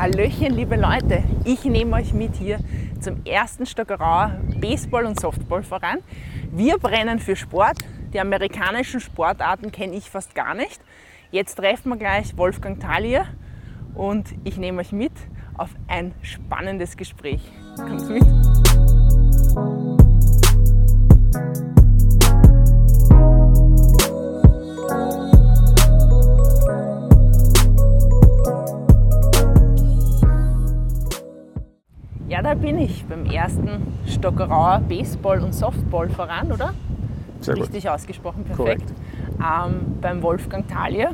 Hallöchen, liebe Leute. Ich nehme euch mit hier zum ersten Stockerauer Baseball- und Softballverein. Wir brennen für Sport. Die amerikanischen Sportarten kenne ich fast gar nicht. Jetzt treffen wir gleich Wolfgang Thalia und ich nehme euch mit auf ein spannendes Gespräch. Kommt mit! Ja, da bin ich beim ersten Stockerauer Baseball- und Softballverein, oder? Sehr gut. Richtig ausgesprochen, perfekt. Ähm, beim Wolfgang Thalia.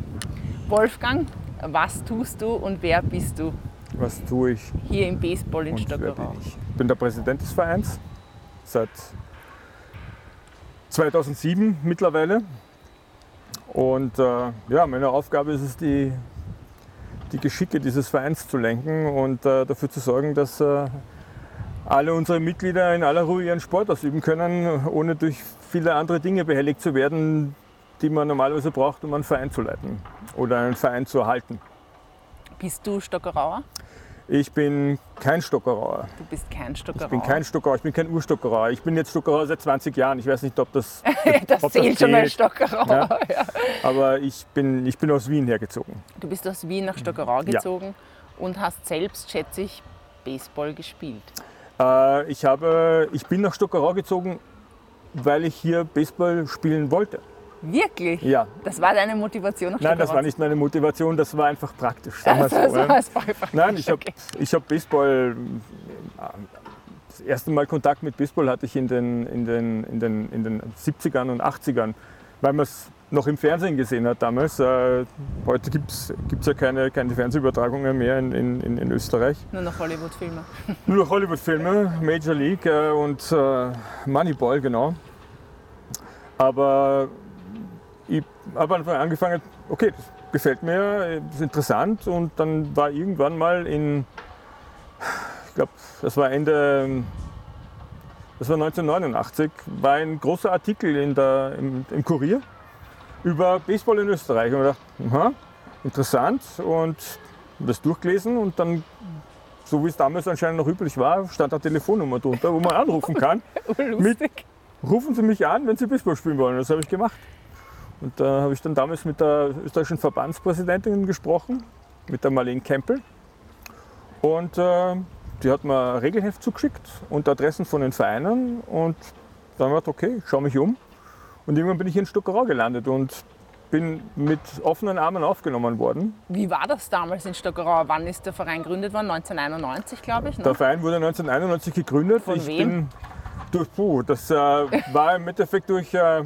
Wolfgang, was tust du und wer bist du Was tue ich hier im Baseball in und wer Stockerau? bin ich? Ich bin der Präsident des Vereins seit 2007 mittlerweile. Und äh, ja, meine Aufgabe ist es, die, die Geschicke dieses Vereins zu lenken und äh, dafür zu sorgen, dass äh, alle unsere Mitglieder in aller Ruhe ihren Sport ausüben können, ohne durch viele andere Dinge behelligt zu werden, die man normalerweise braucht, um einen Verein zu leiten oder einen Verein zu erhalten. Bist du Stockerauer? Ich bin kein Stockerauer. Du bist kein Stockerauer. Ich bin kein Stockerauer, ich bin kein Urstockerauer. Ich bin jetzt Stockerauer seit 20 Jahren. Ich weiß nicht, ob das, das ob zählt schon als zählt. Stockerauer. Ja. Ja. Aber ich bin, ich bin aus Wien hergezogen. Du bist aus Wien nach Stockerau Ja. gezogen und hast selbst, schätze ich, Baseball gespielt. Äh, ich, habe, ich bin nach Stockerau gezogen, weil ich hier Baseball spielen wollte. Wirklich? Ja. Das war deine Motivation nach Nein, das war nicht meine Motivation, das war einfach praktisch. Das, so, ja. war es einfach Nein, ich habe okay. ich hab Baseball. Das erste Mal Kontakt mit Baseball hatte ich in den, in den, in den, in den 70ern und 80ern, weil man es noch im Fernsehen gesehen hat damals. Äh, heute gibt es ja keine, keine Fernsehübertragungen mehr in, in, in- in Österreich. Nur noch Hollywood-Filme. Nur noch Hollywood-Filme, Major League äh, und äh, Moneyball, genau. Aber ich habe einfach angefangen, okay, das gefällt mir, das ist interessant. Und dann war irgendwann mal in, ich glaube, das war Ende, das war 1989, war ein großer Artikel in der, im, im Kurier über Baseball in Österreich. Und ich dachte, aha, interessant. Und das durchgelesen und dann so wie es damals anscheinend noch üblich war, stand eine Telefonnummer drunter, wo man anrufen kann. Lustig. Rufen Sie mich an, wenn Sie Baseball spielen wollen. Das habe ich gemacht. Und da habe ich dann damals mit der österreichischen Verbandspräsidentin gesprochen, mit der Marlene Kempel. Und äh, die hat mir ein Regelheft zugeschickt und Adressen von den Vereinen. Und dann habe ich okay, ich schaue mich um. Und irgendwann bin ich in Stockerau gelandet und bin mit offenen Armen aufgenommen worden. Wie war das damals in Stockerau? Wann ist der Verein gegründet worden? 1991, glaube ich. Ne? Der Verein wurde 1991 gegründet. Von ich wem? Bin durch, puh, das äh, war im Endeffekt durch äh,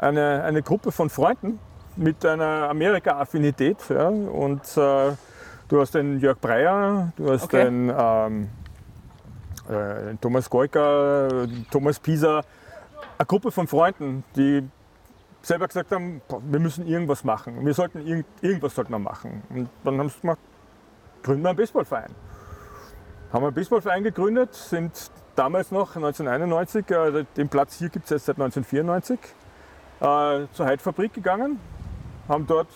eine, eine Gruppe von Freunden mit einer Amerika-Affinität. Ja, und äh, du hast den Jörg Breyer, du hast Okay. den, ähm, äh, den Thomas Goika, Thomas Pieser. Eine Gruppe von Freunden, die selber gesagt haben, wir müssen irgendwas machen. Wir sollten irgend, irgendwas sollten wir machen. Und dann haben sie gemacht, gründen wir einen Baseballverein haben einen Baseballverein gegründet, sind damals noch 1991, äh, den Platz hier gibt es jetzt seit 1994, äh, zur Heidfabrik gegangen, haben dort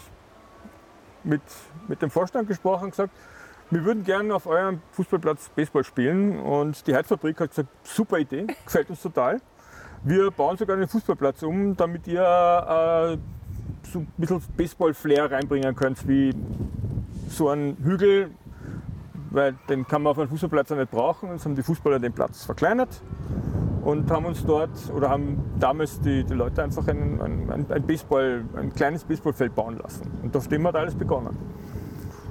mit, mit dem Vorstand gesprochen und gesagt, wir würden gerne auf eurem Fußballplatz Baseball spielen und die Heidfabrik hat gesagt, super Idee, gefällt uns total. Wir bauen sogar den Fußballplatz um, damit ihr äh, so ein bisschen Baseball-Flair reinbringen könnt, wie so ein Hügel weil den kann man auf einem Fußballplatz ja nicht brauchen. Jetzt haben die Fußballer den Platz verkleinert und haben uns dort oder haben damals die, die Leute einfach ein, ein, ein, Baseball, ein kleines Baseballfeld bauen lassen. Und auf dem hat alles begonnen.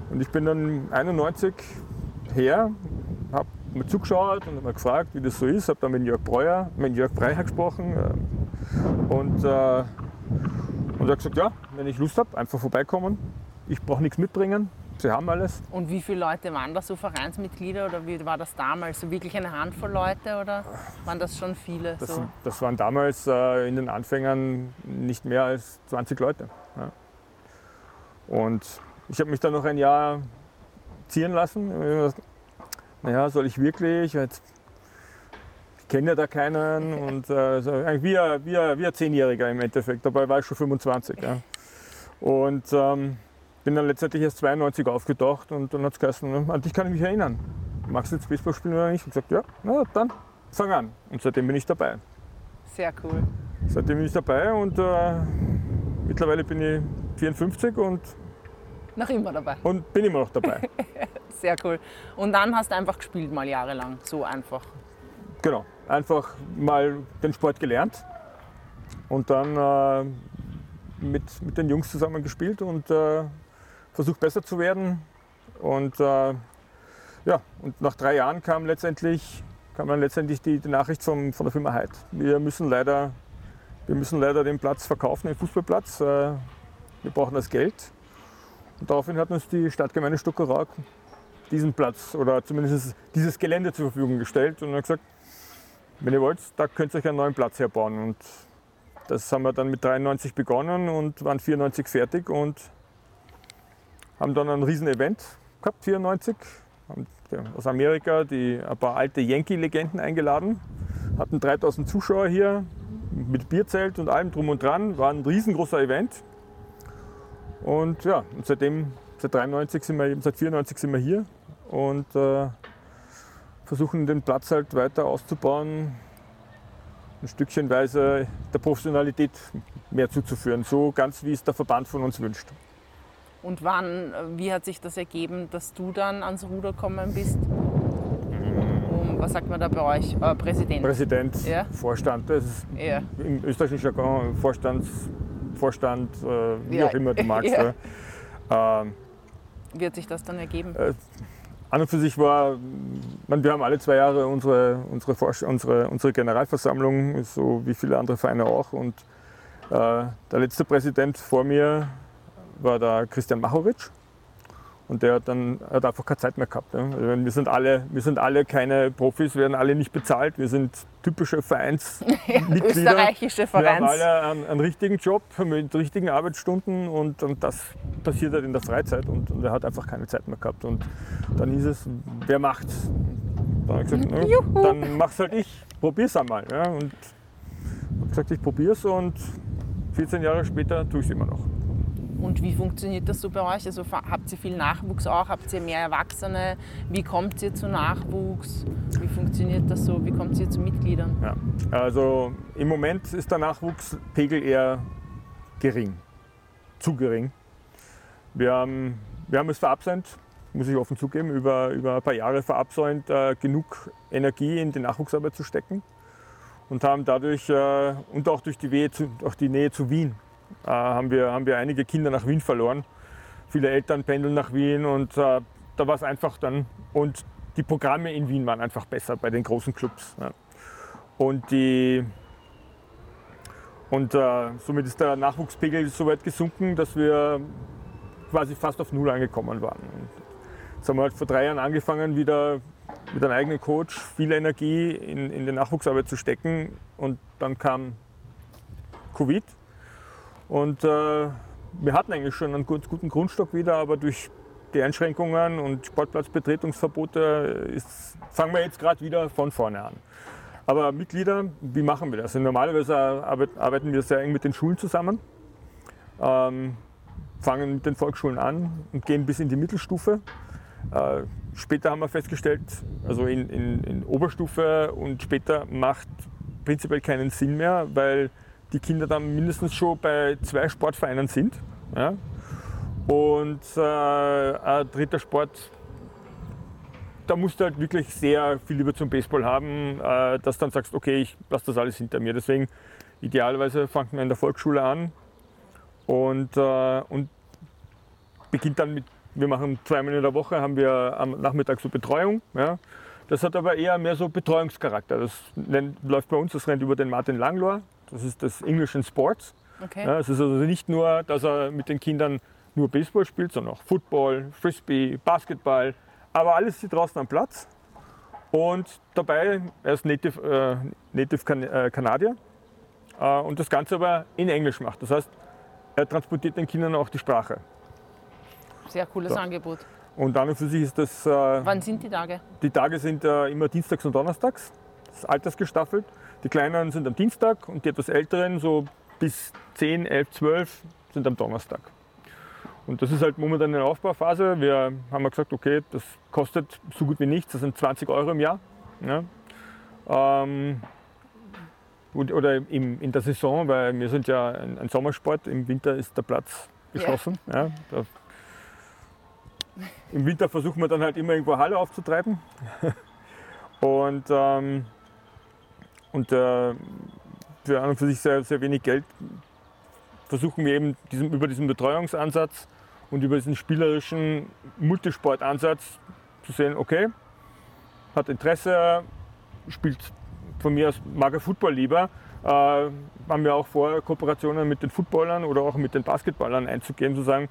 Und ich bin dann 91 her, habe mir zugeschaut und habe gefragt, wie das so ist, habe dann mit Jörg Breuer, mit Jörg Breyer gesprochen ähm, und, äh, und er hat gesagt, ja, wenn ich Lust habe, einfach vorbeikommen. Ich brauche nichts mitbringen, sie haben alles. Und wie viele Leute waren da so Vereinsmitglieder oder wie war das damals? So wirklich eine Handvoll Leute oder waren das schon viele? Das, so? das waren damals äh, in den Anfängern nicht mehr als 20 Leute. Ja. Und ich habe mich dann noch ein Jahr ziehen lassen. Naja, soll ich wirklich? Jetzt, ich kenne ja da keinen. Und äh, so, eigentlich wie, ein, wie, ein, wie ein Zehnjähriger im Endeffekt. Dabei war ich schon 25. Ja. Und ähm, bin dann letztendlich erst 92 aufgetaucht und dann hat es geheißen, an dich kann ich mich erinnern. Magst du jetzt Baseball spielen oder nicht? Und gesagt, ja, na dann fang an. Und seitdem bin ich dabei. Sehr cool. Seitdem bin ich dabei und äh, mittlerweile bin ich 54 und, Noch immer dabei. und bin immer noch dabei. Sehr cool. Und dann hast du einfach gespielt mal jahrelang. So einfach. genau. Einfach mal den Sport gelernt und dann äh, mit, mit den Jungs zusammen gespielt und äh, versucht besser zu werden. Und äh, ja, und nach drei Jahren kam letztendlich, kam dann letztendlich die, die Nachricht vom, von der Firma Heid. Wir müssen leider, wir müssen leider den Platz verkaufen, den Fußballplatz. Äh, wir brauchen das Geld. Und daraufhin hat uns die Stadtgemeinde Stuckerau diesen Platz oder zumindest dieses Gelände zur Verfügung gestellt und hat gesagt, wenn ihr wollt, da könnt ihr euch einen neuen Platz herbauen. Und das haben wir dann mit 93 begonnen und waren 94 fertig und haben dann ein riesen Event gehabt, 94. Haben aus Amerika die, ein paar alte Yankee-Legenden eingeladen, hatten 3000 Zuschauer hier mit Bierzelt und allem drum und dran. War ein riesengroßer Event. Und ja, und seitdem, seit 93 sind wir, seit 94 sind wir hier und äh, versuchen den Platz halt weiter auszubauen, ein Stückchenweise der Professionalität mehr zuzuführen, so ganz wie es der Verband von uns wünscht. Und wann, äh, wie hat sich das ergeben, dass du dann ans Ruder gekommen bist? Um, was sagt man da bei euch? Äh, Präsident. Präsident, Ja. Vorstand, das ist Ja. im österreichischen Jargon Vorstands, Vorstand, äh, wie Ja. auch immer du magst. Ähm, Wie hat sich das dann ergeben? an und für sich war, man, wir haben alle zwei Jahre unsere, unsere, unsere, unsere Generalversammlung, so wie viele andere Vereine auch. Und äh, der letzte Präsident vor mir war der Christian Machowitsch. Und der hat dann hat einfach keine Zeit mehr gehabt. Ne? Also Wir, sind alle, wir sind alle keine Profis, werden alle nicht bezahlt. Wir sind typische Vereinsmitglieder. Österreichische Wir haben Vereins. alle einen, einen richtigen Job mit richtigen Arbeitsstunden und, und das passiert halt in der Freizeit und, und er hat einfach keine Zeit mehr gehabt. Und dann hieß es, wer macht's? Dann habe ich gesagt, ne, dann mach's halt ich, probier's einmal. Ja? Und habe gesagt, ich probier's und 14 Jahre später tue ich es immer noch. Und wie funktioniert das so bei euch? Also habt ihr viel Nachwuchs auch? Habt ihr mehr Erwachsene? Wie kommt ihr zu Nachwuchs? Wie funktioniert das so? Wie kommt ihr zu Mitgliedern? Ja. Also im Moment ist der Nachwuchspegel eher gering, zu gering. Wir haben, wir haben es verabsäumt, muss ich offen zugeben, über, über ein paar Jahre verabsäumt, äh, genug Energie in die Nachwuchsarbeit zu stecken und haben dadurch äh, und auch durch die, Wehe zu, auch die Nähe zu Wien äh, haben, wir, haben wir einige Kinder nach Wien verloren. Viele Eltern pendeln nach Wien und äh, da war es einfach dann und die Programme in Wien waren einfach besser bei den großen Clubs. Ja. Und, die, und äh, somit ist der Nachwuchspegel so weit gesunken, dass wir quasi fast auf Null angekommen waren. Und jetzt haben wir halt vor drei Jahren angefangen, wieder mit einem eigenen Coach viel Energie in, in die Nachwuchsarbeit zu stecken. Und dann kam Covid. Und äh, wir hatten eigentlich schon einen gut, guten Grundstock wieder, aber durch die Einschränkungen und Sportplatzbetretungsverbote ist, fangen wir jetzt gerade wieder von vorne an. Aber Mitglieder, wie machen wir das? Also normalerweise arbeit- arbeiten wir sehr eng mit den Schulen zusammen, ähm, fangen mit den Volksschulen an und gehen bis in die Mittelstufe. Äh, später haben wir festgestellt, also in, in, in Oberstufe und später macht prinzipiell keinen Sinn mehr, weil die Kinder dann mindestens schon bei zwei Sportvereinen sind. Ja? Und äh, ein dritter Sport, da musst du halt wirklich sehr viel lieber zum Baseball haben, äh, dass du dann sagst, okay, ich lasse das alles hinter mir. Deswegen idealerweise fangen wir in der Volksschule an und, äh, und beginnt dann mit, wir machen zweimal in der Woche, haben wir am Nachmittag so Betreuung. Ja. Das hat aber eher mehr so Betreuungscharakter. Das nennt, läuft bei uns, das rennt über den Martin Langlohr. Das ist das English in Sports. Okay. Ja, es ist also nicht nur, dass er mit den Kindern nur Baseball spielt, sondern auch Football, Frisbee, Basketball, aber alles hier draußen am Platz. Und dabei, er ist Native, äh, Native kan äh, Kanadier äh, und das Ganze aber in Englisch macht. Das heißt, er transportiert den Kindern auch die Sprache. Sehr cooles So. Angebot. Und dann und für sich ist das, äh, Wann sind die Tage? die Tage sind äh, immer dienstags und donnerstags, das ist altersgestaffelt. Die Kleineren sind am Dienstag und die etwas Älteren, so bis 10, 11, 12, sind am Donnerstag. Und das ist halt momentan eine Aufbauphase. Wir haben gesagt, okay, das kostet so gut wie nichts, das sind 20 Euro im Jahr. Ja. Ähm, oder im, in der Saison, weil wir sind ja ein, ein Sommersport, im Winter ist der Platz geschlossen. Ja. Ja, Im Winter versuchen wir dann halt immer irgendwo Halle aufzutreiben. und ähm, und äh, für an und für sich sehr, sehr wenig Geld versuchen wir eben diesem, über diesen Betreuungsansatz und über diesen spielerischen Multisportansatz zu sehen, okay, hat Interesse, spielt von mir aus mag er Football lieber, äh, haben wir auch vor, Kooperationen mit den Footballern oder auch mit den Basketballern einzugehen, zu sagen,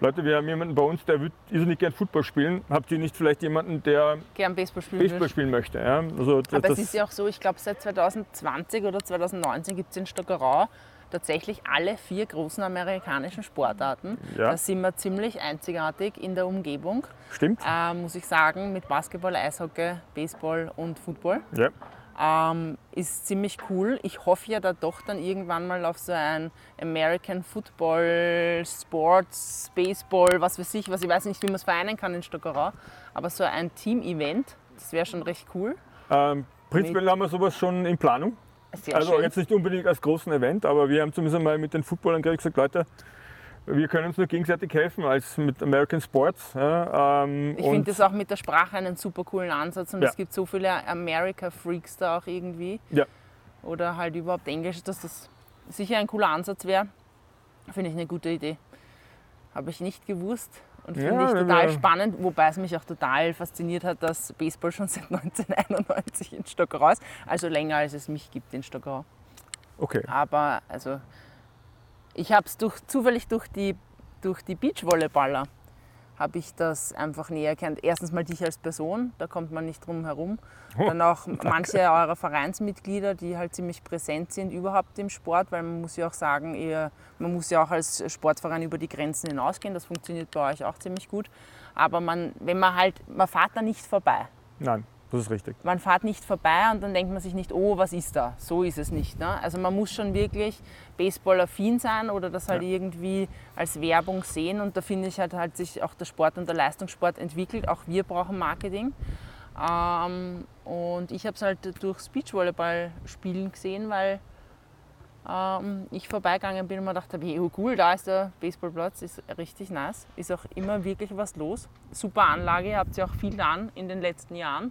Leute, wir haben jemanden bei uns, der würde nicht gern Football spielen. Habt ihr nicht vielleicht jemanden, der gern Baseball spielen, Baseball spielen möchte? Ja? Also, Aber es ist ja auch so, ich glaube seit 2020 oder 2019 gibt es in Stockerau tatsächlich alle vier großen amerikanischen Sportarten. Ja. Da sind wir ziemlich einzigartig in der Umgebung. Stimmt. Äh, muss ich sagen, mit Basketball, Eishockey, Baseball und Football. Ja. Ähm, ist ziemlich cool. Ich hoffe ja da doch dann irgendwann mal auf so ein American Football, Sports, Baseball, was weiß ich, was ich weiß nicht, wie man es vereinen kann in Stockerau, aber so ein Team-Event, das wäre schon recht cool. Ähm, prinzipiell mit haben wir sowas schon in Planung. Sehr also schön. jetzt nicht unbedingt als großen Event, aber wir haben zumindest mal mit den Footballern gesagt, Leute, wir können uns nur gegenseitig helfen als mit American Sports. Ja, ähm, ich finde das auch mit der Sprache einen super coolen Ansatz und ja. es gibt so viele America-Freaks da auch irgendwie. Ja. Oder halt überhaupt Englisch, dass das sicher ein cooler Ansatz wäre. Finde ich eine gute Idee. Habe ich nicht gewusst und finde ja, ich total spannend, wobei es mich auch total fasziniert hat, dass Baseball schon seit 1991 in Stockerau ist, also länger als es mich gibt in Stockerau. Okay. Aber also ich habe es durch, zufällig durch die, durch die Beachvolleyballer habe ich das einfach näher kennt. Erstens mal dich als Person, da kommt man nicht drum herum. Oh, Dann auch danke. manche eurer Vereinsmitglieder, die halt ziemlich präsent sind überhaupt im Sport, weil man muss ja auch sagen, ihr, man muss ja auch als Sportverein über die Grenzen hinausgehen. Das funktioniert bei euch auch ziemlich gut. Aber man, wenn man halt, man fährt da nicht vorbei. Nein. Das ist richtig. Man fährt nicht vorbei und dann denkt man sich nicht, oh, was ist da? So ist es nicht. Ne? Also man muss schon wirklich Baseball-affin sein oder das halt ja. irgendwie als Werbung sehen. Und da finde ich halt, halt sich auch der Sport und der Leistungssport entwickelt. Auch wir brauchen Marketing. Ähm, und ich habe es halt durch Beachvolleyball spielen gesehen, weil ähm, ich vorbeigegangen bin und mir dachte, wie oh cool, da ist der Baseballplatz, ist richtig nice. Ist auch immer wirklich was los. Super Anlage, ihr habt ja auch viel getan in den letzten Jahren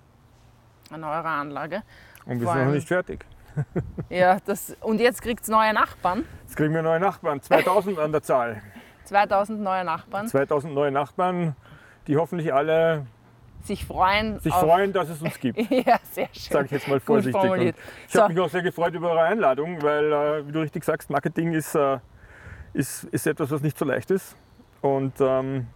an eurer Anlage. Und wir sind noch nicht fertig. ja, das, und jetzt kriegt es neue Nachbarn. Jetzt kriegen wir neue Nachbarn, 2000 an der Zahl. 2000 neue Nachbarn. 2000 neue Nachbarn, die hoffentlich alle sich freuen, sich freuen dass es uns gibt. ja, sehr schön. Sage ich jetzt mal vorsichtig. ich so. habe mich auch sehr gefreut über eure Einladung, weil, äh, wie du richtig sagst, Marketing ist, äh, ist, ist etwas, was nicht so leicht ist. Und ähm,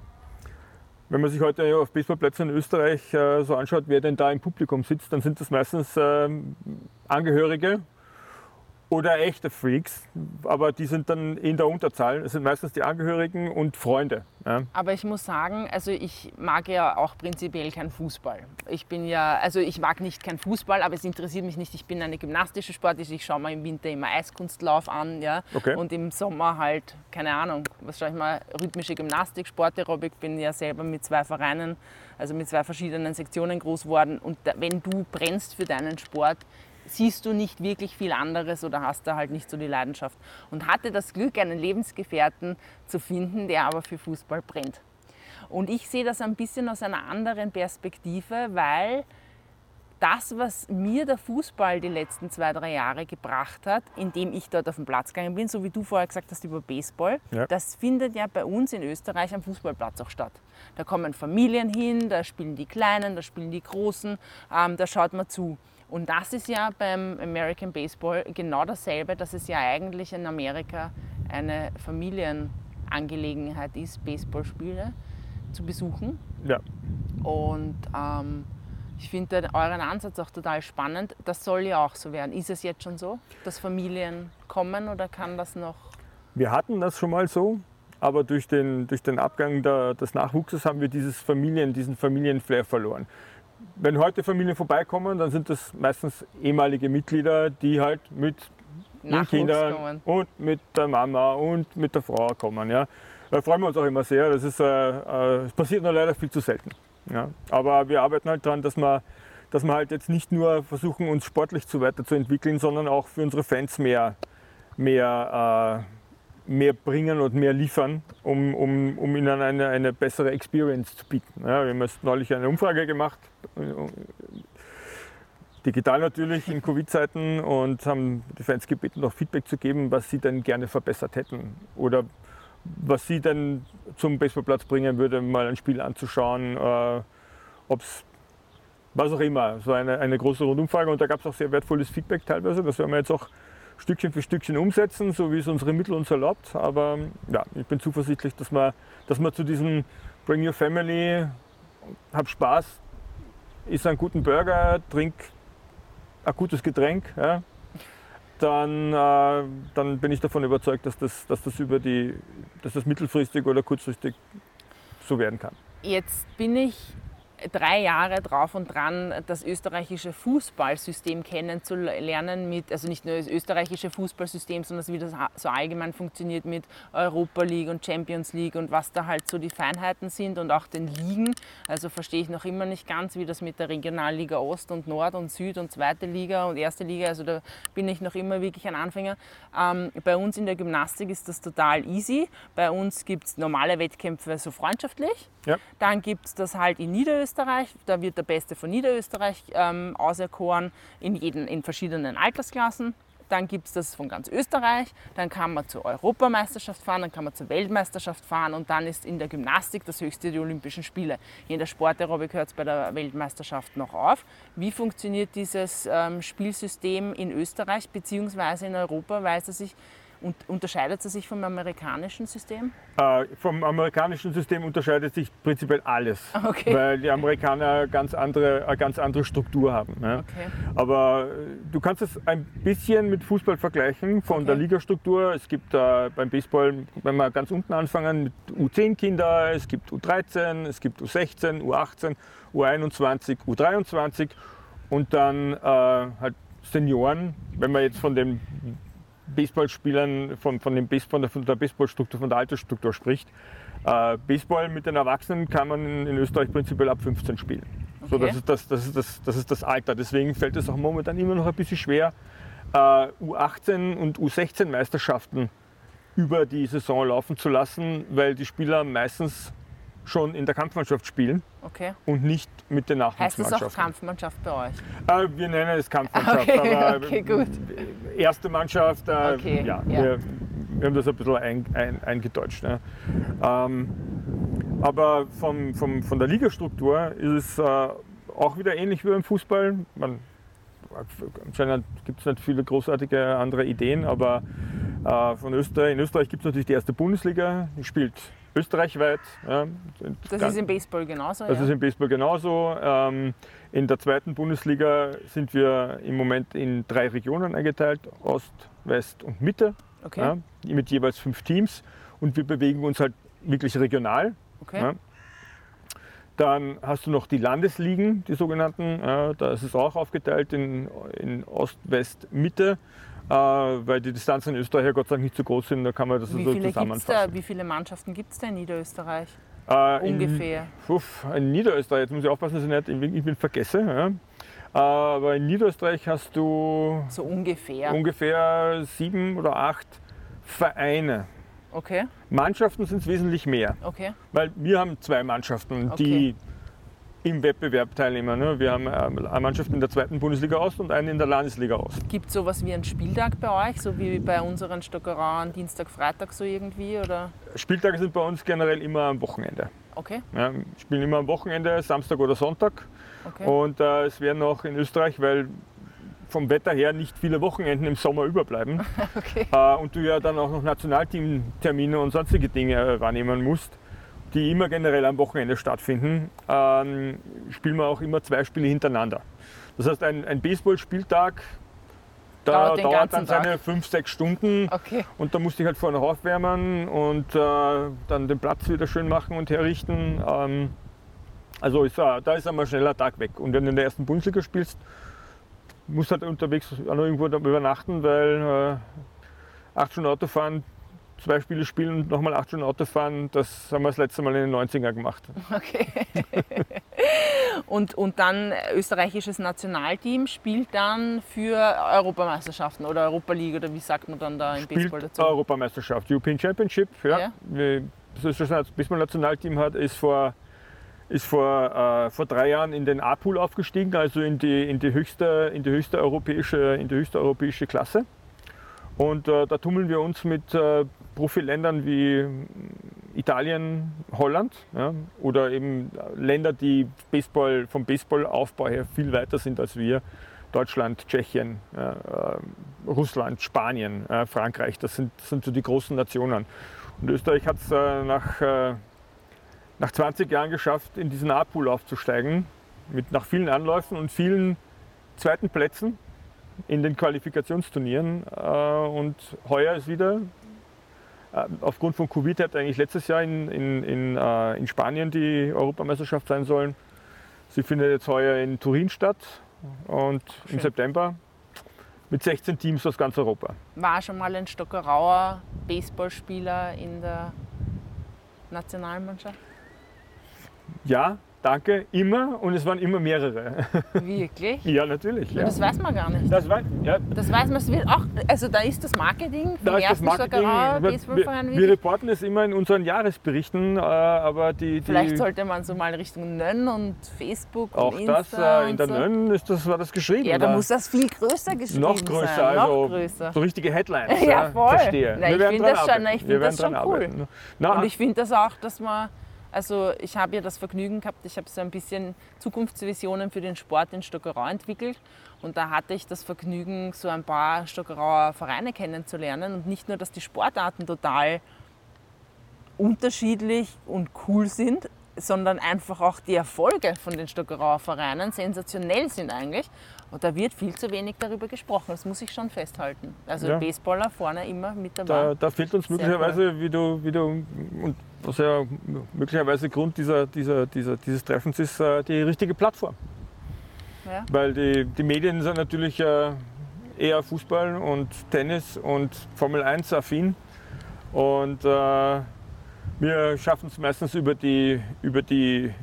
wenn man sich heute auf Baseballplätzen in Österreich äh, so anschaut, wer denn da im Publikum sitzt, dann sind das meistens ähm, Angehörige oder echte Freaks, aber die sind dann in der Unterzahl. Es sind meistens die Angehörigen und Freunde. Ja. Aber ich muss sagen, also ich mag ja auch prinzipiell keinen Fußball. Ich bin ja, also ich mag nicht keinen Fußball, aber es interessiert mich nicht. Ich bin eine gymnastische Sportliche. Ich schaue mir im Winter immer Eiskunstlauf an, ja. Okay. Und im Sommer halt, keine Ahnung, was schaue ich mal, rhythmische Gymnastik, Sportaerobik. Bin ja selber mit zwei Vereinen, also mit zwei verschiedenen Sektionen groß geworden. Und wenn du brennst für deinen Sport, siehst du nicht wirklich viel anderes oder hast da halt nicht so die Leidenschaft. Und hatte das Glück, einen Lebensgefährten zu finden, der aber für Fußball brennt. Und ich sehe das ein bisschen aus einer anderen Perspektive, weil das, was mir der Fußball die letzten zwei, drei Jahre gebracht hat, indem ich dort auf den Platz gegangen bin, so wie du vorher gesagt hast über Baseball, ja. das findet ja bei uns in Österreich am Fußballplatz auch statt. Da kommen Familien hin, da spielen die Kleinen, da spielen die Großen, ähm, da schaut man zu. Und das ist ja beim American Baseball genau dasselbe, dass es ja eigentlich in Amerika eine Familienangelegenheit ist, Baseballspiele zu besuchen. Ja. Und ähm, ich finde euren Ansatz auch total spannend. Das soll ja auch so werden. Ist es jetzt schon so, dass Familien kommen oder kann das noch? Wir hatten das schon mal so, aber durch den, durch den Abgang der, des Nachwuchses haben wir dieses Familien, diesen Familienflair verloren wenn heute Familien vorbeikommen, dann sind das meistens ehemalige Mitglieder, die halt mit den Kindern kommen. und mit der Mama und mit der Frau kommen. Ja. Da freuen wir uns auch immer sehr. Das ist, äh, äh, passiert nur leider viel zu selten. Ja. Aber wir arbeiten halt daran, dass wir, dass wir halt jetzt nicht nur versuchen, uns sportlich zu weiterzuentwickeln, sondern auch für unsere Fans mehr, mehr, äh, mehr bringen und mehr liefern, um, um, um ihnen eine, eine bessere Experience zu bieten. Ja, wir haben jetzt neulich eine Umfrage gemacht, digital natürlich in Covid-Zeiten und haben die Fans gebeten, noch Feedback zu geben, was sie denn gerne verbessert hätten oder was sie denn zum Baseballplatz bringen würde, mal ein Spiel anzuschauen, äh, ob es was auch immer. So eine, eine große Rundumfrage und da gab es auch sehr wertvolles Feedback teilweise. Das werden wir jetzt auch Stückchen für Stückchen umsetzen, so wie es unsere Mittel uns erlaubt. Aber ja, ich bin zuversichtlich, dass wir, dass wir zu diesem Bring Your Family, hab Spaß, isst einen guten Burger, trink ein gutes Getränk, ja, dann, äh, dann bin ich davon überzeugt, dass das, dass, das über die, dass das mittelfristig oder kurzfristig so werden kann. Jetzt bin ich drei Jahre drauf und dran, das österreichische Fußballsystem kennenzulernen, mit, also nicht nur das österreichische Fußballsystem, sondern wie das so allgemein funktioniert mit Europa League und Champions League und was da halt so die Feinheiten sind und auch den Ligen. Also verstehe ich noch immer nicht ganz, wie das mit der Regionalliga Ost und Nord und Süd und zweite Liga und erste Liga, also da bin ich noch immer wirklich ein Anfänger. Ähm, bei uns in der Gymnastik ist das total easy. Bei uns gibt es normale Wettkämpfe so freundschaftlich. Ja. Dann gibt es das halt in Niederösterreich. Da wird der Beste von Niederösterreich ähm, auserkoren in, jeden, in verschiedenen Altersklassen. Dann gibt es das von ganz Österreich. Dann kann man zur Europameisterschaft fahren, dann kann man zur Weltmeisterschaft fahren und dann ist in der Gymnastik das höchste die Olympischen Spiele. In der Sportaerobik hört es bei der Weltmeisterschaft noch auf. Wie funktioniert dieses ähm, Spielsystem in Österreich bzw. in Europa? Weiß er sich und unterscheidet es sich vom amerikanischen System? Äh, vom amerikanischen System unterscheidet sich prinzipiell alles, okay. weil die Amerikaner ganz andere, eine ganz andere Struktur haben. Ne? Okay. Aber äh, du kannst es ein bisschen mit Fußball vergleichen von okay. der Ligastruktur. Es gibt äh, beim Baseball, wenn wir ganz unten anfangen, mit U10-Kinder, es gibt U13, es gibt U16, U18, U21, U23 und dann äh, halt Senioren, wenn man jetzt von dem Baseballspielern, von, von, dem Base, von, der, von der Baseballstruktur, von der Altersstruktur spricht. Äh, Baseball mit den Erwachsenen kann man in, in Österreich prinzipiell ab 15 spielen. Okay. So, das, ist das, das, ist das, das ist das Alter. Deswegen fällt es auch momentan immer noch ein bisschen schwer, äh, U18 und U16 Meisterschaften über die Saison laufen zu lassen, weil die Spieler meistens schon in der Kampfmannschaft spielen okay. und nicht mit den Nachwuchsmannschaften. Heißt das auch Kampfmannschaft bei euch? Äh, wir nennen es Kampfmannschaft, okay, aber okay, gut. erste Mannschaft, äh, okay, ja, ja. Wir, wir, haben das ein bisschen ein, ein, eingedeutscht. Ne? Ähm, aber vom, vom, von der Ligastruktur ist es äh, auch wieder ähnlich wie beim Fußball. Man, anscheinend gibt es nicht viele großartige andere Ideen, aber äh, von Österreich, in Österreich gibt es natürlich die erste Bundesliga, die spielt österreichweit. Ja, das ist im Baseball genauso? Das ja? ist im Baseball genauso. Ähm, in der zweiten Bundesliga sind wir im Moment in drei Regionen eingeteilt, Ost, West und Mitte, okay. ja, mit jeweils fünf Teams. Und wir bewegen uns halt wirklich regional. Okay. Dann hast du noch die Landesligen, die sogenannten. da ist es auch aufgeteilt in, in Ost, West, Mitte weil die Distanzen in Österreich ja Gott sei Dank nicht so groß sind, da kann man das wie so zusammenfassen. Da, wie viele Mannschaften gibt es da in Niederösterreich? Äh, Ungefähr. In, uff, in, Niederösterreich, jetzt muss ich aufpassen, dass ich nicht ich bin vergesse. Ja. Äh, aber in Niederösterreich hast du so ungefähr, ungefähr sieben oder acht Vereine. Okay. Mannschaften sind es wesentlich mehr. Okay. Weil wir haben zwei Mannschaften, okay. die im Wettbewerb teilnehmen. Ne? Wir haben ähm, eine Mannschaft in der zweiten Bundesliga Ost und eine in der Landesliga Ost. Gibt es sowas wie einen Spieltag bei euch, so wie bei unseren Stockerauern Dienstag, Freitag so irgendwie? Oder? Spieltage sind bei uns generell immer am Wochenende. Okay. Ja, spielen immer am Wochenende, Samstag oder Sonntag. Okay. Und äh, es werden auch in Österreich, weil vom Wetter her nicht viele Wochenenden im Sommer überbleiben okay. äh, und du ja dann auch noch Nationalteamtermine und sonstige Dinge äh, wahrnehmen musst, die immer generell am Wochenende stattfinden, ähm, spielen wir auch immer zwei Spiele hintereinander. Das heißt, ein, ein Baseballspieltag da dauert, dauert dann seine Tag. fünf, sechs Stunden okay. und da musste ich halt vorne aufwärmen und äh, dann den Platz wieder schön machen und herrichten. Ähm, also ist, äh, da ist einmal schneller Tag weg. Und wenn du in der ersten Bundesliga spielst, musst du halt unterwegs auch noch irgendwo übernachten, weil äh, acht Stunden Autofahren zwei Spiele spielen und nochmal acht Stunden Auto fahren, das haben wir das letzte Mal in den 90er gemacht. Okay. und, und dann österreichisches Nationalteam spielt dann für Europameisterschaften oder Europa League oder wie sagt man dann da im Spielt Baseball dazu? Europameisterschaft, European Championship. Ja. Ja. Das österreichische Baseball-Nationalteam hat ist vor ist vor, äh, vor drei Jahren in den A-Pool aufgestiegen, also in die, in die, höchste, in die, höchste, europäische, in die höchste europäische Klasse. Und äh, da tummeln wir uns mit äh, Profiländern wie Italien, Holland ja, oder eben Länder, die Baseball, vom Baseballaufbau her viel weiter sind als wir. Deutschland, Tschechien, äh, Russland, Spanien, Frankreich, das sind, das sind so die großen Nationen. Und Österreich hat es äh, nach, äh, nach 20 Jahren geschafft, in diesen A-Pool aufzusteigen, mit, nach vielen Anläufen und vielen zweiten Plätzen in den Qualifikationsturnieren. Äh, und heuer ist wieder, äh, aufgrund von Covid hätte eigentlich letztes Jahr in, in, in, äh, in Spanien die Europameisterschaft sein sollen. Sie findet jetzt heuer in Turin statt und im Schön. September mit 16 Teams aus ganz Europa. War schon mal ein Stockerauer Baseballspieler in der Nationalmannschaft? Ja, danke, immer und es waren immer mehrere. Wirklich? ja, natürlich. Ja. Das weiß man gar nicht. Das war, ja, Das weiß man, es wird auch, also da ist das Marketing vom da ist das Marketing. Wir, Baseballverein wir, wir reporten es immer in unseren Jahresberichten, äh, aber die, die Vielleicht sollte man so mal Richtung Nönn und Facebook auch und das Insta äh, in der so. Nönn ist das, war das geschrieben. Ja, da muss das viel größer geschrieben noch größer, sein. also noch größer. so richtige Headlines. Ja, voll. Verstehe. Na, ich Wir werden find dran das schon- ich Wir find das schon cool. Na, Und ich finde das auch, dass man, also ich habe ja das Vergnügen gehabt, ich habe so ein bisschen Zukunftsvisionen für den Sport in Stockerau entwickelt. Und da hatte ich das Vergnügen, so ein paar Stockerauer Vereine kennenzulernen. Und nicht nur, dass die Sportarten total unterschiedlich und cool sind, sondern einfach auch die Erfolge von den Stockerauer Vereinen sensationell sind eigentlich. Und da wird viel zu wenig darüber gesprochen, das muss ich schon festhalten. Also Ja. Baseballer vorne immer mit dabei. da, da fehlt uns möglicherweise, wie du, wie du, und was ja möglicherweise Grund dieser, dieser, dieser, dieses Treffens ist, äh, die richtige Plattform. Ja. Weil die, die Medien sind natürlich äh, eher Fußball und Tennis und Formel 1 affin. Und äh, wir schaffen es meistens über die, über die,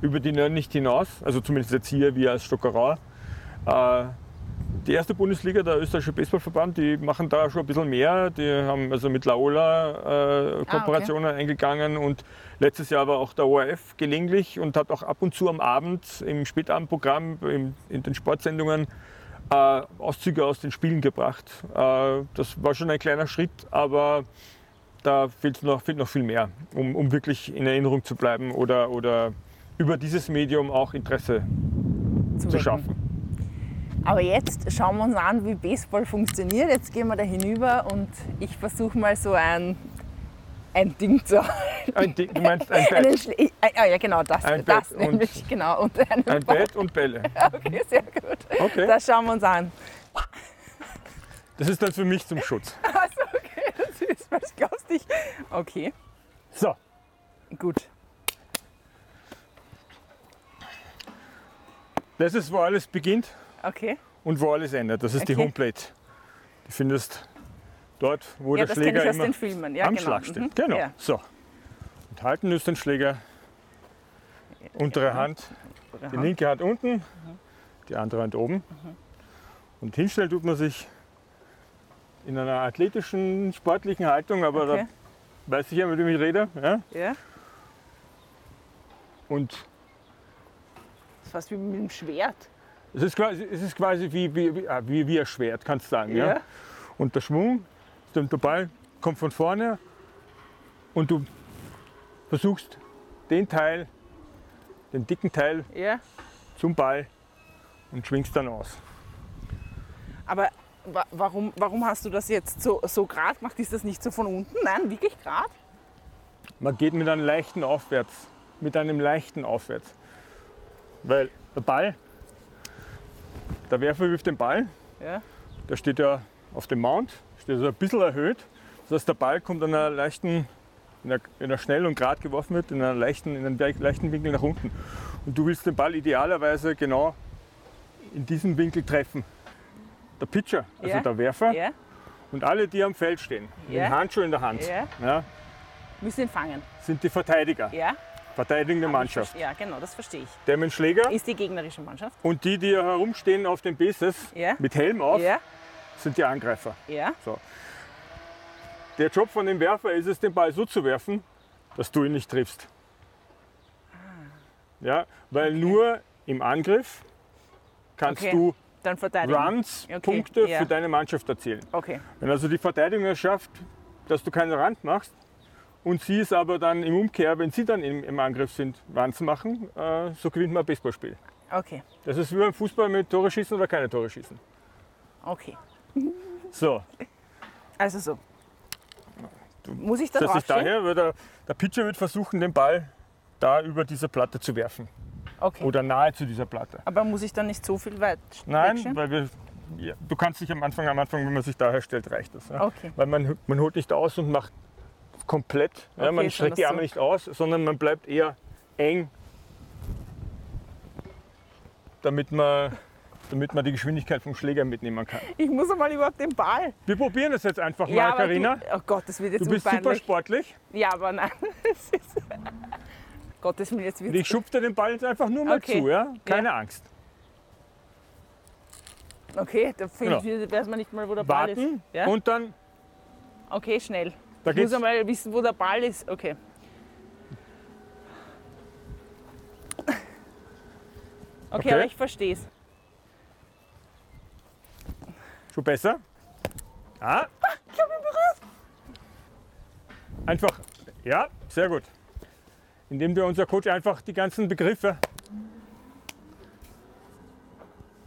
über die Nörn nicht hinaus. Also zumindest jetzt hier, wir als Stockerau. Äh, die erste Bundesliga, der österreichische Baseballverband, die machen da schon ein bisschen mehr. Die haben also mit Laola äh, Kooperationen eingegangen und letztes Jahr war auch der ORF gelegentlich und hat auch ab und zu am Abend im Spätabendprogramm im, in den Sportsendungen äh, Auszüge aus den Spielen gebracht. Äh, das war schon ein kleiner Schritt, aber da fehlt noch, fehlt noch viel mehr, um, um wirklich in Erinnerung zu bleiben oder, oder über dieses Medium auch Interesse zu wecken. schaffen. Aber jetzt schauen wir uns an, wie Baseball funktioniert. Jetzt gehen wir da hinüber und ich versuche mal so ein, ein Ding zu Ein, Di- du meinst ein Bett, Schle- äh, ah, ja, genau, das, Ein das Bett und- nämlich, genau. Und ein Ball. Bett und Bälle. Okay, sehr gut. Okay. Das schauen wir uns an. Das ist dann für mich zum Schutz. Also, okay, das ist was lustig. Okay, So, gut. das ist, wo alles beginnt Okay. und wo alles endet. Das ist die Okay. Homepage. Du findest dort, wo Ja, der Schläger immer. Ja, am genau. Schlag steht. Mhm. Genau. Ja. So. Und halten ist den Schläger. Untere Hand, die Hand. Mhm. linke Hand unten, die andere Hand oben. Und hinstellen tut man sich in einer athletischen, sportlichen Haltung, aber Okay. da weiß ich ja, mit wem ich rede. Ja? Ja, Und das ist fast wie mit dem Schwert. Es ist quasi, es ist quasi wie, wie, wie, ah, wie, wie ein Schwert, kannst du sagen. Ja? Ja. Und der Schwung, der Ball kommt von vorne und du versuchst den Teil, den dicken Teil Ja. zum Ball und schwingst dann aus. Aber wa warum, warum hast du das jetzt so, so gerade gemacht? Ist das nicht so von unten? Nein, wirklich gerade? Man geht mit einem leichten Aufwärts, mit einem leichten Aufwärts. Weil der Ball, der Werfer wirft den Ball, Ja. der steht ja auf dem Mount, steht also ein bisschen erhöht. Das heißt, der Ball kommt in einer leichten, wenn er, wenn er schnell und gerade geworfen wird, in, einer leichten, in einem le- leichten Winkel nach unten. Und du willst den Ball idealerweise genau in diesem Winkel treffen. Der Pitcher, also Ja. der Werfer, Ja. Und alle, die am Feld stehen, mit Ja. dem Handschuh in der Hand, Müssen ihn fangen. sind die Verteidiger, Ja? Verteidigende Mannschaft. Ja, genau, das verstehe ich. Der mit Schläger Ist die gegnerische Mannschaft? und die, die herumstehen auf den Bases Ja. mit Helm auf, Ja? sind die Angreifer. Ja? Der Job von dem Werfer ist es, den Ball so zu werfen, dass du ihn nicht triffst. Ja, weil nur im Angriff kannst Okay. du. Runs, Okay, Punkte ja. für deine Mannschaft erzielen. Okay. Wenn also die Verteidigung es schafft, dass du keinen Rand machst und sie es aber dann im Umkehr, wenn sie dann im, im Angriff sind, Runs machen, äh, so gewinnt man ein Baseballspiel. Okay. Das ist wie beim Fußball mit Tore schießen oder keine Tore schießen. Okay. So, Also so. Muss ich da das draufstehen? daher, weil der, der Pitcher wird versuchen, den Ball da über diese Platte zu werfen Okay. oder nahe zu dieser Platte. Aber muss ich dann nicht so viel weit Nein, wegstehen? weil wir, ja, du kannst dich am Anfang, am Anfang, wenn man sich daher stellt, reicht das. Ja? Okay. Weil man, man holt nicht aus und macht komplett, ja, Okay, man sondern streckt die Arme so. nicht aus, sondern man bleibt eher eng, damit man, damit man die Geschwindigkeit vom Schläger mitnehmen kann. Ich muss einmal überhaupt den Ball. Wir probieren das jetzt einfach mal, aber Karina. Du, oh Gott, das wird jetzt Du bist super unpeinlich. sportlich Ja, aber nein. Gottes Willen, jetzt wird ich schub dir den Ball jetzt einfach nur mal Okay. zu, ja? Keine Angst. Okay, da Genau. ja. weiß man nicht mal, wo der Ball Warten ist. Ja? und dann, Okay, schnell. Da Ich muss einmal wissen, wo der Ball ist. Okay. Okay, Okay. aber ich verstehe es. Schon besser? Ah. Ich habe ihn berührt. Einfach, ja, sehr gut. Indem der unser Coach einfach die ganzen Begriffe.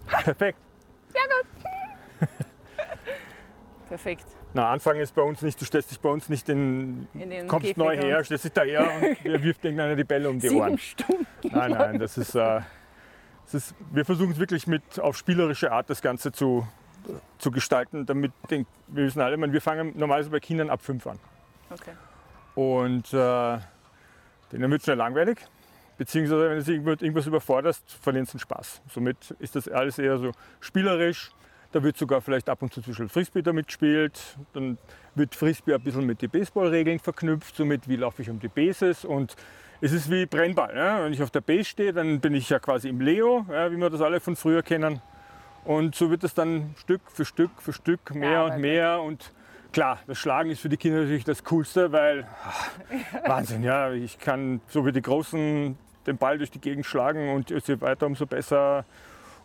Perfekt. Perfekt. Na, Anfangen ist bei uns nicht, du stellst dich bei uns nicht in, In kommst Käfig neu her, stellst dich da her und er wirft irgendeiner die Bälle um die Sieben Ohren. Stunden. Nein, nein, das ist, äh, das ist wir versuchen es wirklich mit auf spielerische Art das Ganze zu, zu gestalten, damit den, wir wissen alle, wir fangen normalerweise bei Kindern ab fünf an. Okay. Und äh, denen wird schnell langweilig. Beziehungsweise, wenn du sie irgendwas überforderst, verlieren sie den Spaß. Somit ist das alles eher so spielerisch. Da wird sogar vielleicht ab und zu zwischen Frisbee damit gespielt. Dann wird Frisbee ein bisschen mit den Baseballregeln verknüpft, somit wie laufe ich um die Bases. Und es ist wie Brennball. Ja? Wenn ich auf der Base stehe, dann bin ich ja quasi im Leo, ja, wie wir das alle von früher kennen. Und so wird es dann Stück für Stück für Stück mehr und Gearbeitet. mehr. Und klar, das Schlagen ist für die Kinder natürlich das Coolste, weil Wahnsinn, ja. Ich kann so wie die Großen den Ball durch die Gegend schlagen und je weiter, umso besser.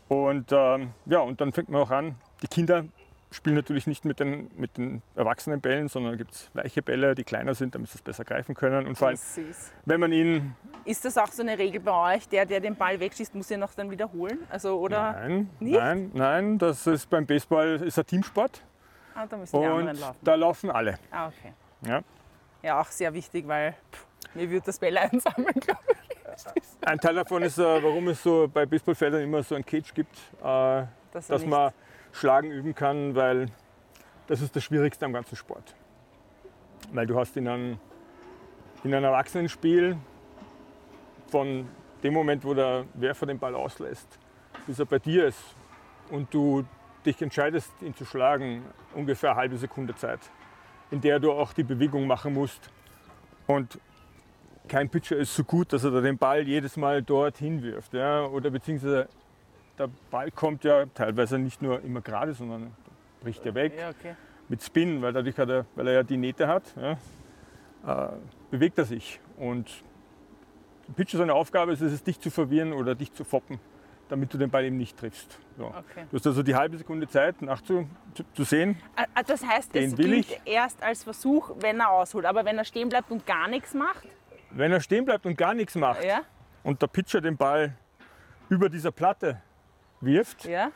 Und ähm, ja, und dann fängt man auch an. Die Kinder spielen natürlich nicht mit den, mit den erwachsenen Bällen, sondern gibt es weiche Bälle, die kleiner sind, damit sie es besser greifen können. Und vor allem, wenn man ihn. Ist das auch so eine Regel bei euch? Der, der den Ball wegschießt, muss ihn noch dann wiederholen? Also, oder? Nein, Nicht? nein, nein, das ist beim Baseball ist ein Teamsport Ah, da müssen die anderen laufen. da laufen alle. Ah, okay. Ja. Ja, auch sehr wichtig, weil pff, mir wird das Bälle einsammeln, glaube ich. Ein Teil davon ist, äh, warum es so bei Baseballfeldern immer so ein Cage gibt, äh, Dass, dass man Schlagen üben kann, weil das ist das Schwierigste am ganzen Sport. Weil du hast in einem, in einem Erwachsenenspiel von dem Moment, wo der Werfer den Ball auslässt, bis er bei dir ist und du dich entscheidest, ihn zu schlagen, ungefähr eine halbe Sekunde Zeit, in der du auch die Bewegung machen musst. Und kein Pitcher ist so gut, dass er da den Ball jedes Mal dorthin wirft. Ja? Oder beziehungsweise der Ball kommt ja teilweise nicht nur immer gerade, sondern bricht er weg Ja, okay. mit Spin, weil, dadurch hat er, weil er ja die Nähte hat, ja, äh, bewegt er sich. Und der Pitcher seine Aufgabe ist es, dich zu verwirren oder dich zu foppen, damit du den Ball eben nicht triffst. So. okay. Du hast also die halbe Sekunde Zeit, nachzusehen. Das heißt, Den es will gilt ich. erst als Versuch, wenn er ausholt. Aber wenn er stehen bleibt und gar nichts macht, Wenn er stehen bleibt und gar nichts macht ja, und der Pitcher den Ball über dieser Platte wirft ja,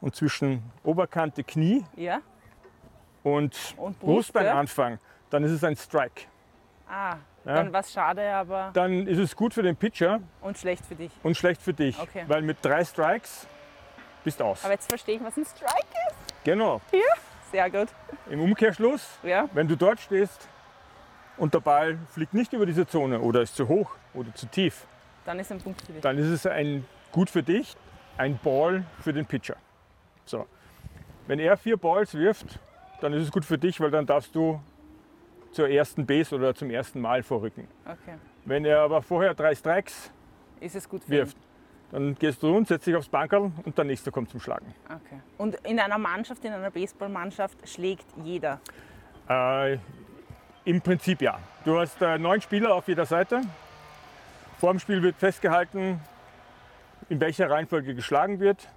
und zwischen Oberkante, Knie ja. und, Und Brust, Brustbein ja. anfangen, dann ist es ein Strike. Ah, Ja. dann war es schade, aber Dann ist es gut für den Pitcher und schlecht für dich. und schlecht für dich. Okay. Weil mit drei Strikes bist du aus. Aber jetzt verstehe ich, was ein Strike ist. Genau. Sehr gut. Im Umkehrschluss, Ja, wenn du dort stehst und der Ball fliegt nicht über diese Zone oder ist zu hoch oder zu tief, dann ist ein Punkt für dich. dann ist es ein gut für dich, ein Ball für den Pitcher. So. Wenn er vier Balls wirft dann ist es gut für dich, weil dann darfst du zur ersten Base oder zum ersten Mal vorrücken. Okay. Wenn er aber vorher drei Strikes Ist es gut für wirft, dann gehst du rund, setzt dich aufs Bankerl und der nächste kommt zum Schlagen. ihn? Okay. Und in einer Mannschaft, in einer Baseballmannschaft schlägt jeder. Äh, Im Prinzip ja. Du hast äh, neun Spieler auf jeder Seite. Vor dem Spiel wird festgehalten, in welcher Reihenfolge geschlagen wird.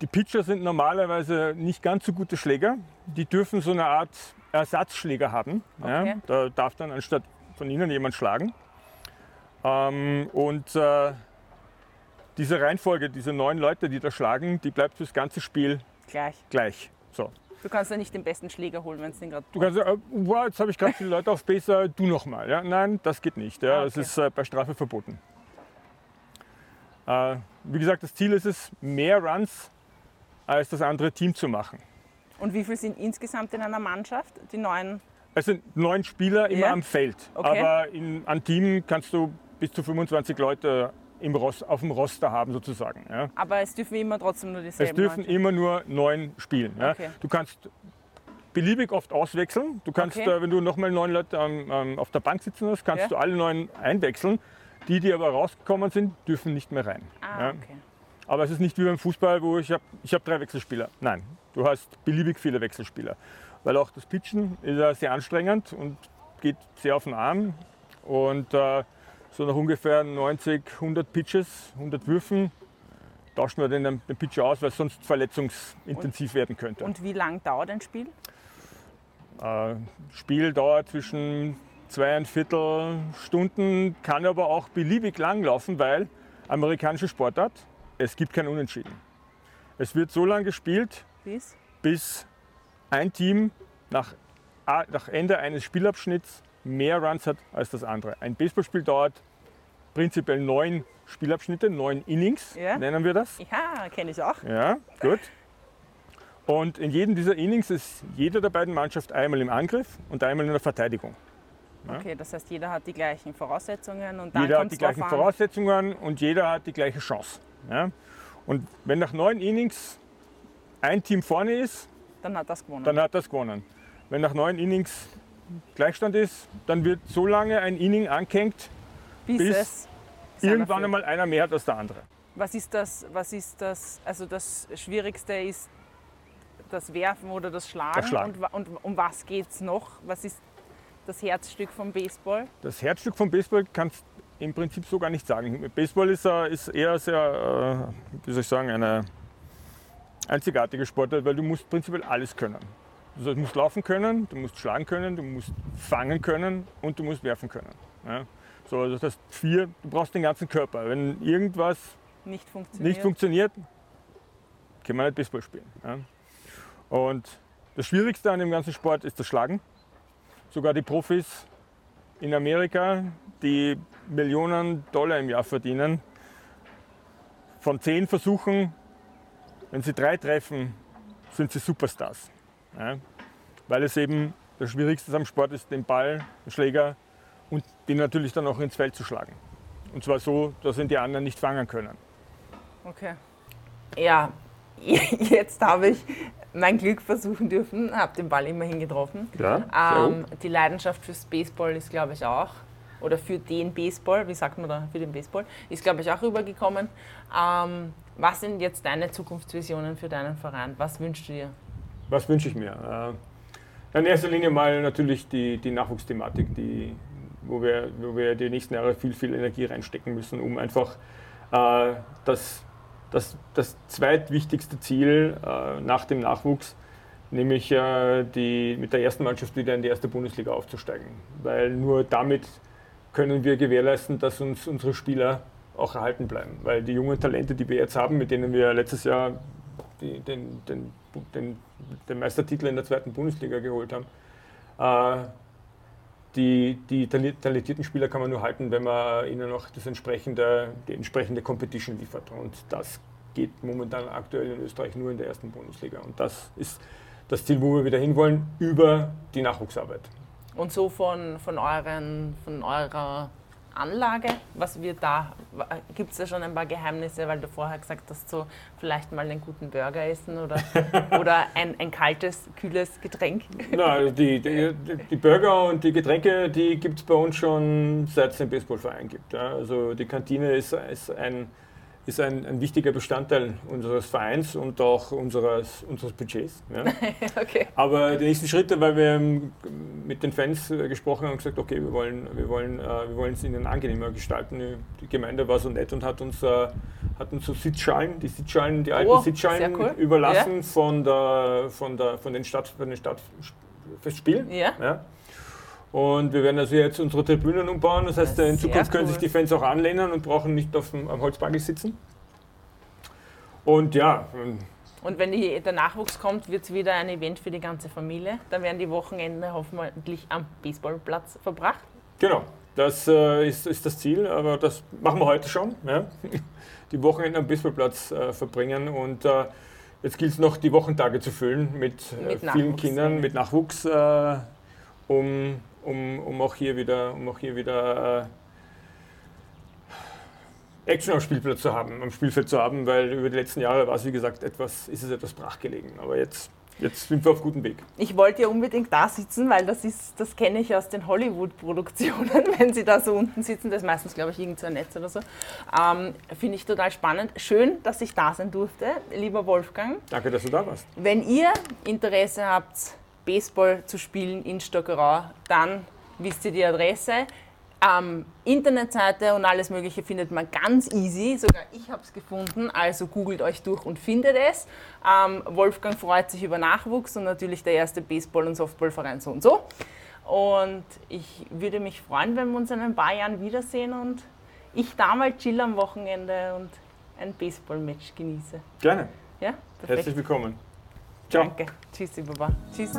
Die Pitcher sind normalerweise nicht ganz so gute Schläger. Die dürfen so eine Art Ersatzschläger haben. Okay. Ja, da darf dann anstatt von ihnen jemand schlagen. Ähm, und äh, diese Reihenfolge, diese neun Leute, die da schlagen, die bleibt fürs ganze Spiel Gleich. gleich. So. Du kannst ja nicht den besten Schläger holen, wenn es den gerade Du kannst äh, wow, jetzt habe ich gerade viele Leute auf Base, äh, du nochmal. Ja? Nein, das geht nicht. Ja? Ah, Das okay. ist äh, bei Strafe verboten. Äh, wie gesagt, das Ziel ist es, mehr Runs als das andere Team zu machen. Und wie viel sind insgesamt in einer Mannschaft? Die neun? Es sind neun Spieler immer Ja. am Feld, Okay. aber in, an Team kannst du bis zu 25 Leute im Ros auf dem Roster haben sozusagen. Ja? Aber es dürfen immer trotzdem nur Es dieselben dürfen neun immer nur neun spielen. Ja? Okay. Du kannst beliebig oft auswechseln. Du kannst, Okay. äh, wenn du nochmal neun Leute ähm, auf der Bank sitzen hast, kannst Ja. du alle neun einwechseln. Die, die aber rausgekommen sind, dürfen nicht mehr rein. Ah, okay. Aber es ist nicht wie beim Fußball, wo ich habe ich hab drei Wechselspieler. Nein, du hast beliebig viele Wechselspieler. Weil auch das Pitchen ist ja sehr anstrengend und geht sehr auf den Arm. Und äh, so nach ungefähr 90, 100 Pitches, 100 Würfen, tauschen wir den, den Pitcher aus, weil es sonst verletzungsintensiv werden könnte. Und wie lang dauert ein Spiel? Äh, Spiel dauert zwischen zweieinviertel Stunden, kann aber auch beliebig lang laufen, weil amerikanische Sportart, es gibt kein Unentschieden. Es wird so lange gespielt, Bis? bis ein Team nach, nach Ende eines Spielabschnitts mehr Runs hat als das andere. Ein Baseballspiel dauert prinzipiell neun Spielabschnitte, neun Innings, Ja. nennen wir das. Ja, kenne ich auch. Ja, gut. Und in jedem dieser Innings ist jede der beiden Mannschaften einmal im Angriff und einmal in der Verteidigung. Ja. Okay, das heißt, jeder hat die gleichen Voraussetzungen und dann Jeder hat die gleichen an. Voraussetzungen und jeder hat die gleiche Chance. Ja? Und wenn nach neun Innings ein Team vorne ist, Dann hat das gewonnen. dann hat das gewonnen. Wenn nach neun Innings Gleichstand ist, dann wird so lange ein Inning angehängt, bis, bis irgendwann einmal einer mehr hat als der andere. Was ist das, was ist das, also das Schwierigste ist das Werfen oder das Schlagen. Das Schlagen. Und, und um was geht es noch? Was ist das Herzstück vom Baseball? Das Herzstück vom Baseball kannst du im Prinzip so gar nicht sagen. Baseball ist, äh, ist eher sehr, äh, wie soll ich sagen, eine einzigartige Sportart, weil du musst prinzipiell alles können. Also du musst laufen können, du musst schlagen können, du musst fangen können und du musst werfen können. Ja? So, also das heißt vier, du brauchst den ganzen Körper. Wenn irgendwas Nicht funktioniert. nicht funktioniert, kann man nicht Baseball spielen. Ja? Und das Schwierigste an dem ganzen Sport ist das Schlagen. Sogar die Profis in Amerika, die Millionen Dollar im Jahr verdienen, von zehn Versuchen, wenn sie drei treffen, sind sie Superstars. Ja? Weil es eben das Schwierigste am Sport ist, den Ball, den Schläger und den natürlich dann auch ins Feld zu schlagen. Und zwar so, dass ihn die anderen nicht fangen können. Okay. Ja, jetzt habe ich mein Glück versuchen dürfen, habe den Ball immerhin getroffen. Ja, Ähm, die Leidenschaft fürs Baseball ist, glaube ich, auch, oder für den Baseball, wie sagt man da, für den Baseball, ist, glaube ich, auch rübergekommen. Ähm, was sind jetzt deine Zukunftsvisionen für deinen Verein? Was wünschst du dir? Was wünsche ich mir? Äh, In erster Linie mal natürlich die, die Nachwuchsthematik, die, wo, wir, wo wir die nächsten Jahre viel, viel Energie reinstecken müssen, um einfach äh, das, das, das zweitwichtigste Ziel äh, nach dem Nachwuchs, nämlich äh, die, mit der ersten Mannschaft wieder in die erste Bundesliga aufzusteigen. Weil nur damit können wir gewährleisten, dass uns unsere Spieler auch erhalten bleiben. Weil die jungen Talente, die wir jetzt haben, mit denen wir letztes Jahr die, den, den, den, den Meistertitel in der zweiten Bundesliga geholt haben. Äh, die, die talentierten Spieler kann man nur halten, wenn man ihnen auch das entsprechende, die entsprechende Competition liefert. Und das geht momentan aktuell in Österreich nur in der ersten Bundesliga. Und das ist das Ziel, wo wir wieder hinwollen, über die Nachwuchsarbeit. Und so von, von, euren, von eurer Anlage? Was wird da? Gibt es da schon ein paar Geheimnisse, weil du vorher gesagt hast, so vielleicht mal einen guten Burger essen oder, oder ein, ein kaltes, kühles Getränk? Nein, die, die, die Burger und die Getränke, die gibt es bei uns schon seit es den Baseballverein gibt. Ja. Also die Kantine ist, ist ein ist ein, ein, wichtiger Bestandteil unseres Vereins und auch unseres, unseres Budgets. Ja. okay. Aber die nächsten Schritte, weil wir mit den Fans äh, gesprochen haben und gesagt, okay, wir wollen, wir wollen, äh, wir wollen es ihnen angenehmer gestalten. Die Gemeinde war so nett und hat uns, äh, hat uns so Sitzschalen, die Sitzschalen, die alten oh, Sitzschalen cool. überlassen ja. von, der, von, der, von den Stadt, von den Stadtfestspielen. Ja. ja. Und wir werden also jetzt unsere Tribünen umbauen. Das heißt, in Zukunft können sich die Fans auch anlehnen und brauchen nicht auf dem am Holzbagel sitzen. Und ja. Ähm, und wenn die, der Nachwuchs kommt, wird es wieder ein Event für die ganze Familie. Dann werden die Wochenende hoffentlich am Baseballplatz verbracht. Genau, das äh, ist, ist, das Ziel, aber das machen wir heute schon. Ja? Die Wochenende am Baseballplatz äh, verbringen und äh, jetzt gilt es noch, die Wochentage zu füllen mit, äh, mit vielen Kindern, mit Nachwuchs, äh, um um, um auch hier wieder, um auch hier wieder äh, Action am Spielplatz zu haben, am Spielfeld zu haben, weil über die letzten Jahre war es, wie gesagt, etwas, ist es etwas brachgelegen. Aber jetzt, jetzt sind wir auf gutem Weg. Ich wollte ja unbedingt da sitzen, weil das ist, das kenne ich aus den Hollywood-Produktionen, wenn sie da so unten sitzen, das ist meistens, glaube ich, irgendein Netz oder so. Ähm, Finde ich total spannend. Schön, dass ich da sein durfte, lieber Wolfgang. Danke, dass du da warst. Wenn ihr Interesse habt, Baseball zu spielen in Stockerau, dann wisst ihr die Adresse. Ähm, Internetseite und alles Mögliche findet man ganz easy. Sogar ich habe es gefunden. Also googelt euch durch und findet es. Ähm, Wolfgang freut sich über Nachwuchs und natürlich der erste Baseball- und Softballverein so und so. Und ich würde mich freuen, wenn wir uns in ein paar Jahren wiedersehen und ich da mal chill am Wochenende und ein Baseball-Match genieße. Gerne. Ja, perfekt. Herzlich willkommen. Ciao. Danke. Tschüssi, Baba. Tschüss.